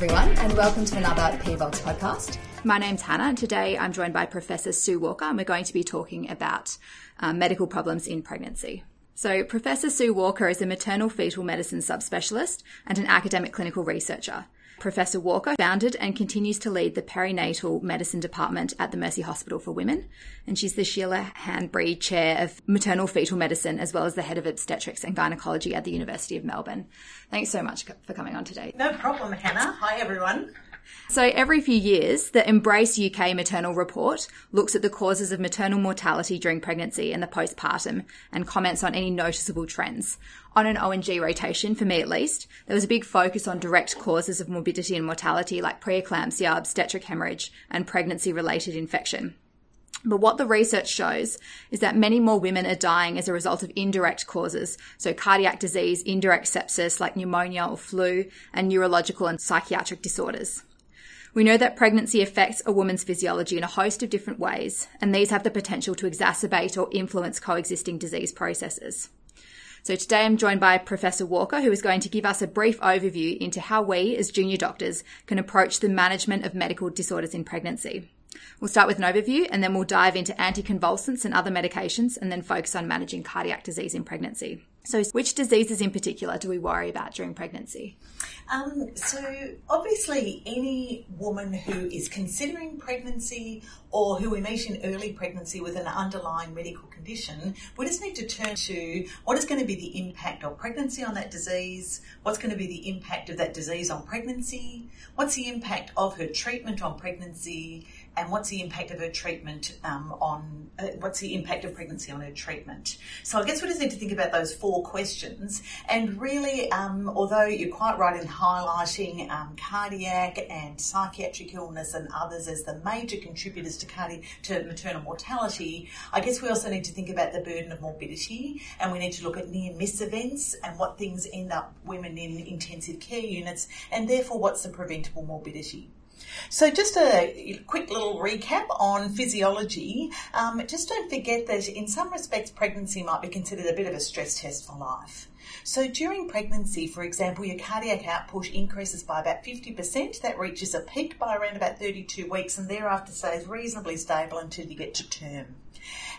everyone, and welcome to another PVOGS podcast. My name's Hannah, and today I'm joined by Professor Sue Walker, and we're going to be talking about um, medical problems in pregnancy. So, Professor Sue Walker is a maternal fetal medicine subspecialist and an academic clinical researcher. Professor Walker founded and continues to lead the perinatal medicine department at the Mercy Hospital for Women. And she's the Sheila Handbury Chair of Maternal Fetal Medicine, as well as the head of obstetrics and gynecology at the University of Melbourne. Thanks so much for coming on today. No problem, Hannah. Hi, everyone. So, every few years, the MBRRACE-UK Maternal Report looks at the causes of maternal mortality during pregnancy and the postpartum and comments on any noticeable trends. On an O&G rotation, for me at least, there was a big focus on direct causes of morbidity and mortality like preeclampsia, obstetric hemorrhage, and pregnancy related infection. But what the research shows is that many more women are dying as a result of indirect causes. So cardiac disease, indirect sepsis like pneumonia or flu, and neurological and psychiatric disorders. We know that pregnancy affects a woman's physiology in a host of different ways, and these have the potential to exacerbate or influence coexisting disease processes. So today I'm joined by Professor Walker, who is going to give us a brief overview into how we, as junior doctors, can approach the management of medical disorders in pregnancy. We'll start with an overview and then we'll dive into anticonvulsants and other medications and then focus on managing cardiac disease in pregnancy. So, which diseases in particular do we worry about during pregnancy? Um, so, obviously, any woman who is considering pregnancy or who we meet in early pregnancy with an underlying medical condition, we just need to turn to what is going to be the impact of pregnancy on that disease, what's going to be the impact of that disease on pregnancy, what's the impact of her treatment on pregnancy, and what's the impact of her treatment um, on uh, what's the impact of pregnancy on her treatment. So I guess we just need to think about those four questions. And really, um, although you're quite right in highlighting um, cardiac and psychiatric illness and others as the major contributors to cardi- to maternal mortality, I guess we also need to think about the burden of morbidity, and we need to look at near miss events and what things end up women in intensive care units, and therefore what's the preventable morbidity. So, just a quick little recap on physiology. Um, just don't forget that in some respects, pregnancy might be considered a bit of a stress test for life. So, during pregnancy, for example, your cardiac output increases by about 50%. That reaches a peak by around about 32 weeks and thereafter stays reasonably stable until you get to term.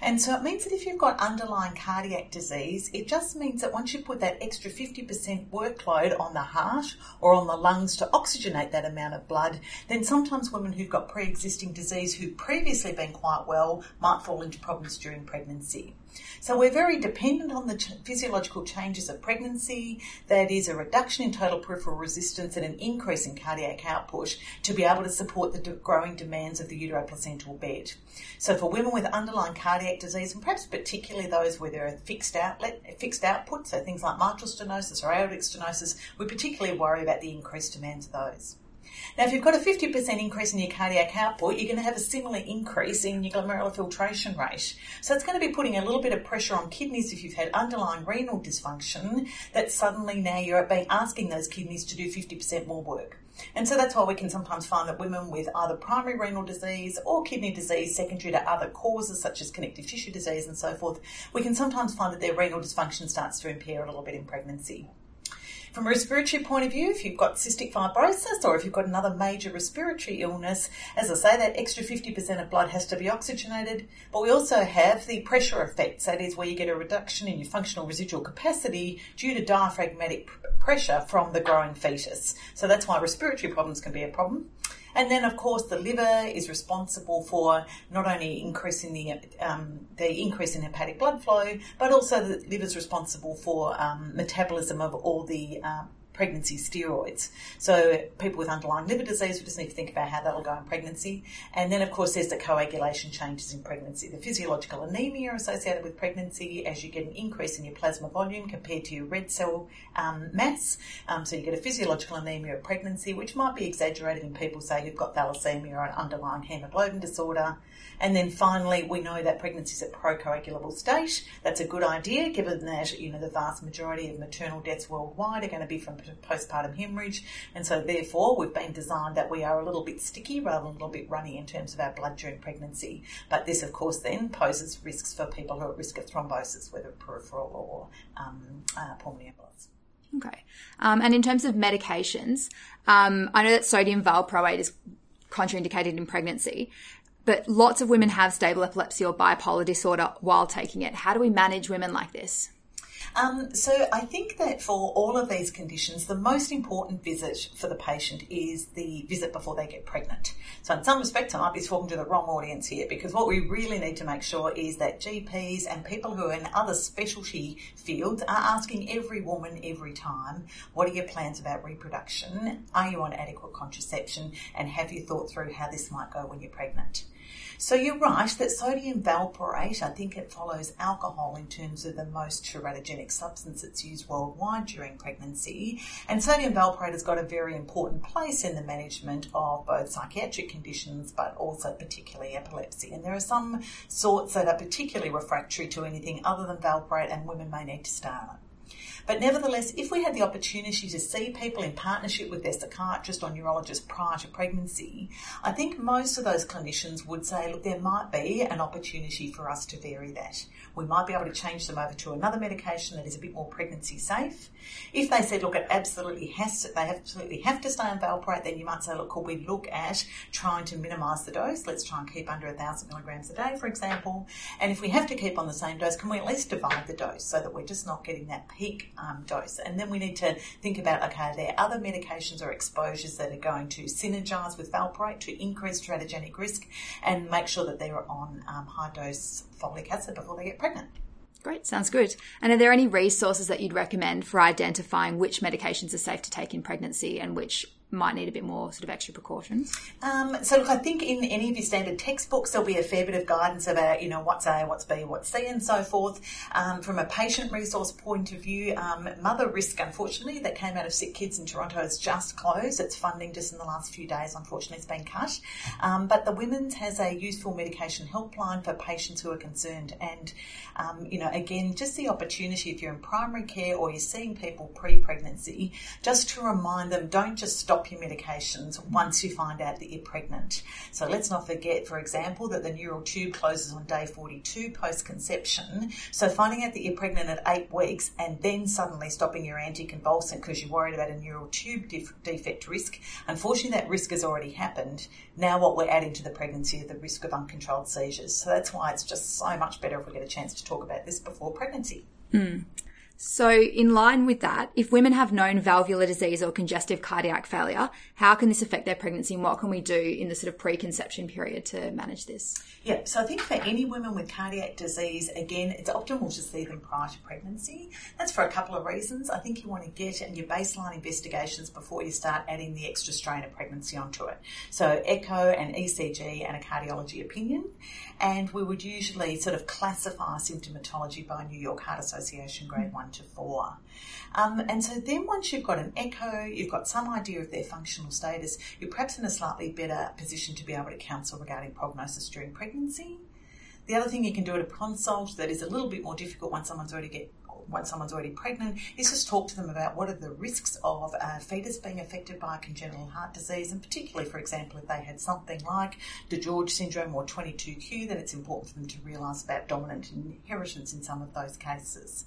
And so it means that if you've got underlying cardiac disease, it just means that once you put that extra 50% workload on the heart or on the lungs to oxygenate that amount of blood, then sometimes women who've got pre existing disease who've previously been quite well might fall into problems during pregnancy. So we're very dependent on the ch- physiological changes of pregnancy, that is a reduction in total peripheral resistance and an increase in cardiac output to be able to support the de- growing demands of the uteroplacental bed. So for women with underlying cardiac disease, and perhaps particularly those where there are fixed outlet, fixed output, so things like mitral stenosis or aortic stenosis, we particularly worry about the increased demands of those. Now, if you've got a 50% increase in your cardiac output, you're going to have a similar increase in your glomerular filtration rate. So it's going to be putting a little bit of pressure on kidneys if you've had underlying renal dysfunction, that suddenly now you're being asking those kidneys to do 50% more work. And so that's why we can sometimes find that women with either primary renal disease or kidney disease secondary to other causes such as connective tissue disease and so forth, we can sometimes find that their renal dysfunction starts to impair a little bit in pregnancy. From a respiratory point of view, if you've got cystic fibrosis or if you've got another major respiratory illness, as I say, that extra 50% of blood has to be oxygenated. But we also have the pressure effects, that is where you get a reduction in your functional residual capacity due to diaphragmatic pressure from the growing fetus. So that's why respiratory problems can be a problem. And then, of course, the liver is responsible for not only increasing the um, the increase in hepatic blood flow, but also the liver is responsible for um, metabolism of all the um, pregnancy steroids. So people with underlying liver disease, we just need to think about how that'll go in pregnancy. And then, of course, there's the coagulation changes in pregnancy. The physiological anemia associated with pregnancy as you get an increase in your plasma volume compared to your red cell um, mass. Um, so you get a physiological anemia at pregnancy, which might be exaggerated in people, say, who've got thalassemia or an underlying hemoglobin disorder. And then finally, we know that pregnancy is a procoagulable state. That's a good idea given that, you know, the vast majority of maternal deaths worldwide are going to be from postpartum hemorrhage. And so therefore, we've been designed that we are a little bit sticky rather than a little bit runny in terms of our blood during pregnancy. But this, of course, then poses risks for people who are at risk of thrombosis, whether peripheral or um, uh, pulmonary embolus. Okay. Um, and in terms of medications, um, I know that sodium valproate is contraindicated in pregnancy, but lots of women have stable epilepsy or bipolar disorder while taking it. How do we manage women like this? Um, so I think that for all of these conditions, the most important visit for the patient is the visit before they get pregnant. So in some respects, I might be talking to the wrong audience here because what we really need to make sure is that GPs and people who are in other specialty fields are asking every woman every time, what are your plans about reproduction? Are you on adequate contraception? And have you thought through how this might go when you're pregnant? So you're right that sodium valproate, I think it follows alcohol in terms of the most teratogenic substance that's used worldwide during pregnancy. And sodium valproate has got a very important place in the management of both psychiatric conditions but also particularly epilepsy. And there are some sorts that are particularly refractory to anything other than valproate and women may need to stay on it. But nevertheless, if we had the opportunity to see people in partnership with their psychiatrist or neurologist prior to pregnancy, I think most of those clinicians would say, look, there might be an opportunity for us to vary that. We might be able to change them over to another medication that is a bit more pregnancy safe. If they said, look, it absolutely has to, they absolutely have to stay on valproate, then you might say, look, could we look at trying to minimise the dose? Let's try and keep under a thousand milligrams a day, for example. And if we have to keep on the same dose, can we at least divide the dose so that we're just not getting that peak um, dose. And then we need to think about okay, are there other medications or exposures that are going to synergize with valproate to increase teratogenic risk and make sure that they're on um, high dose folic acid before they get pregnant. Great, sounds good. And are there any resources that you'd recommend for identifying which medications are safe to take in pregnancy and which might need a bit more sort of extra precautions? Um, so look, I think in any of your standard textbooks there'll be a fair bit of guidance about you know what's A, what's B, what's C, and so forth. Um, from a patient resource point of view, um, Motherisk, unfortunately, that came out of Sick Kids in Toronto has just closed. Its funding just in the last few days, unfortunately, has been cut. Um, but the Women's has a useful medication helpline for patients who are concerned, and um, you know again, just the opportunity if you're in primary care or you're seeing people pre-pregnancy, just to remind them, don't just stop stop your medications once you find out that you're pregnant. So let's not forget, for example, that the neural tube closes on day 42 post conception. So finding out that you're pregnant at eight weeks and then suddenly stopping your anticonvulsant because you're worried about a neural tube def- defect risk, unfortunately, that risk has already happened. Now, what we're adding to the pregnancy is the risk of uncontrolled seizures. So that's why it's just so much better if we get a chance to talk about this before pregnancy. Mm. So, in line with that, if women have known valvular disease or congestive cardiac failure, how can this affect their pregnancy and what can we do in the sort of preconception period to manage this? Yeah, so I think for any women with cardiac disease, again, it's optimal to see them prior to pregnancy. That's for a couple of reasons. I think you want to get in your baseline investigations before you start adding the extra strain of pregnancy onto it. So, echo and ECG and a cardiology opinion. And we would usually sort of classify symptomatology by New York Heart Association grade mm. 1 to four. Um, and so then once you've got an echo, you've got some idea of their functional status, you're perhaps in a slightly better position to be able to counsel regarding prognosis during pregnancy. The other thing you can do at a consult that is a little bit more difficult once someone's already get when someone's already pregnant is just talk to them about what are the risks of a fetus being affected by congenital heart disease, and particularly, for example, if they had something like DiGeorge syndrome or 22q, then it's important for them to realise about dominant inheritance in some of those cases.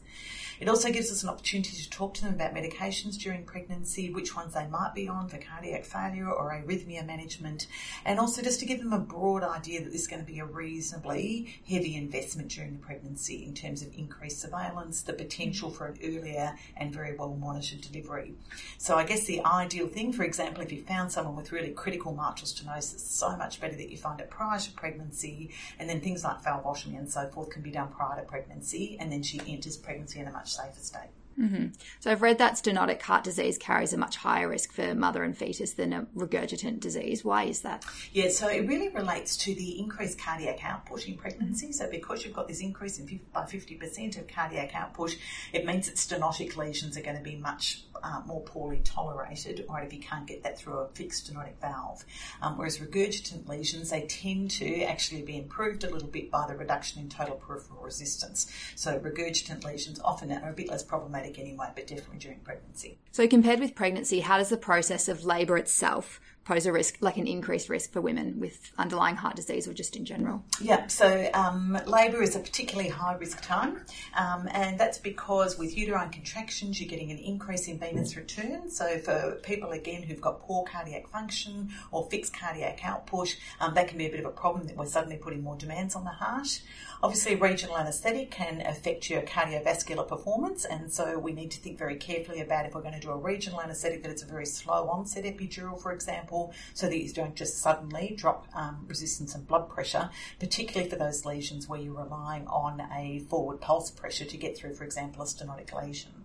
It also gives us an opportunity to talk to them about medications during pregnancy, which ones they might be on for cardiac failure or arrhythmia management, and also just to give them a broad idea that this is going to be a reasonably heavy investment during the pregnancy in terms of increased surveillance, the potential for an earlier and very well monitored delivery. So I guess the ideal thing, for example, if you found someone with really critical mitral stenosis, so much better that you find it prior to pregnancy, and then things like valvotomy and so forth can be done prior to pregnancy, and then she enters pregnancy in a much safer state. Mm-hmm. So I've read that stenotic heart disease carries a much higher risk for mother and fetus than a regurgitant disease. Why is that? Yeah, so it really relates to the increased cardiac output in pregnancy. So because you've got this increase in by 50% of cardiac output, it means that stenotic lesions are going to be much uh, more poorly tolerated, right, if you can't get that through a fixed stenotic valve. Um, whereas regurgitant lesions, they tend to actually be improved a little bit by the reduction in total peripheral resistance. So regurgitant lesions often are a bit less problematic anyway, but definitely during pregnancy. So compared with pregnancy, how does the process of labour itself pose a risk, like an increased risk for women with underlying heart disease or just in general? Yeah, so um, labour is a particularly high risk time, um, and that's because with uterine contractions, you're getting an increase in venous return. So for people again who've got poor cardiac function or fixed cardiac output, um, that can be a bit of a problem that we're suddenly putting more demands on the heart. Obviously, regional anaesthetic can affect your cardiovascular performance, and so we need to think very carefully about if we're going to do a regional anaesthetic that it's a very slow onset epidural, for example, so that you don't just suddenly drop um, resistance and blood pressure, particularly for those lesions where you're relying on a forward pulse pressure to get through, for example, a stenotic lesion.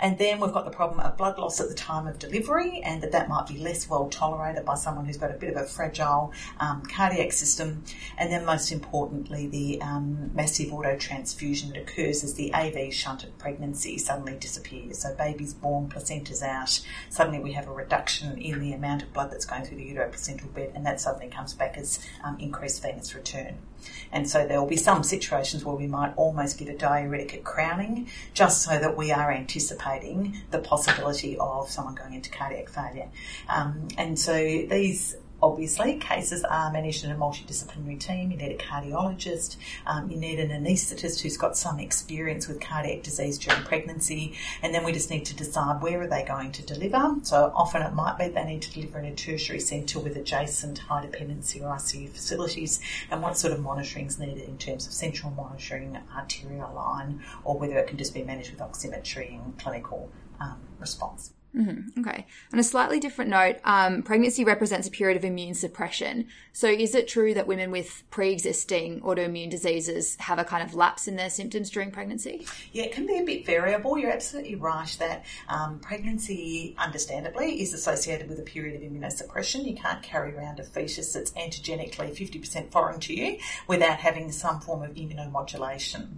And then we've got the problem of blood loss at the time of delivery, and that that might be less well tolerated by someone who's got a bit of a fragile um, cardiac system. And then, most importantly, the um, massive auto transfusion that occurs as the AV shunted pregnancy suddenly disappears. So, baby's born, placenta's out, suddenly we have a reduction in the amount of blood that's going through the uteroplacental bed, and that suddenly comes back as um, increased venous return. And so there will be some situations where we might almost give a diuretic at crowning just so that we are anticipating the possibility of someone going into cardiac failure. Um, and so these obviously, cases are managed in a multidisciplinary team. You need a cardiologist, um, you need an anaesthetist who's got some experience with cardiac disease during pregnancy, and then we just need to decide where are they going to deliver. So often it might be they need to deliver in a tertiary centre with adjacent high dependency or ICU facilities, and what sort of monitoring is needed in terms of central monitoring, arterial line, or whether it can just be managed with oximetry and clinical um, response. Mm-hmm. Okay. On a slightly different note, um, pregnancy represents a period of immune suppression. So, is it true that women with pre existing autoimmune diseases have a kind of lapse in their symptoms during pregnancy? Yeah, it can be a bit variable. You're absolutely right that um, pregnancy, understandably, is associated with a period of immunosuppression. You can't carry around a fetus that's antigenically 50% foreign to you without having some form of immunomodulation.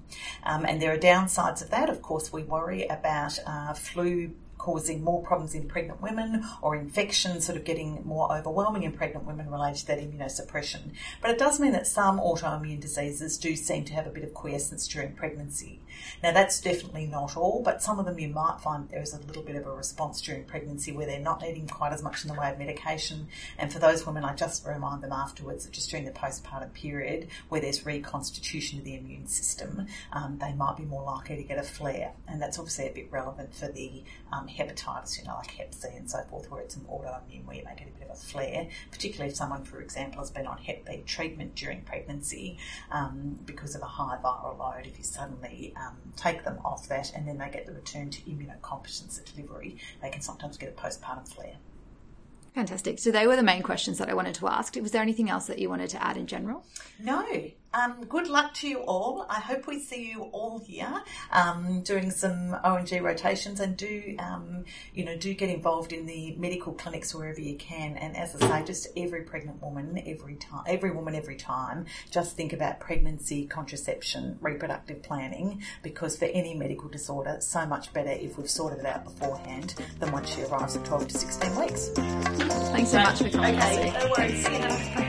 Um, and there are downsides of that. Of course, we worry about uh, flu causing more problems in pregnant women or infections sort of getting more overwhelming in pregnant women related to that immunosuppression. But it does mean that some autoimmune diseases do seem to have a bit of quiescence during pregnancy. Now that's definitely not all, but some of them you might find there is a little bit of a response during pregnancy where they're not needing quite as much in the way of medication. And for those women, I just remind them afterwards that just during the postpartum period where there's reconstitution of the immune system, um, they might be more likely to get a flare. And that's obviously a bit relevant for the um, hepatitis, you know, like Hep C and so forth, where it's an autoimmune where you may get a bit of a flare, particularly if someone, for example, has been on Hep B treatment during pregnancy um, because of a high viral load. If you suddenly um, take them off that and then they get the return to immunocompetence at delivery, they can sometimes get a postpartum flare. Fantastic. So they were the main questions that I wanted to ask. Was there anything else that you wanted to add in general? No. Um, good luck to you all. I hope we see you all here um, doing some O&G rotations and do, um, you know, do get involved in the medical clinics wherever you can. And as I say, just every pregnant woman, every time, every woman, every time, just think about pregnancy, contraception, reproductive planning, because for any medical disorder, so much better if we've sorted it out beforehand than once she arrives at 12 to 16 weeks. Thanks so much for coming. Okay, no worries.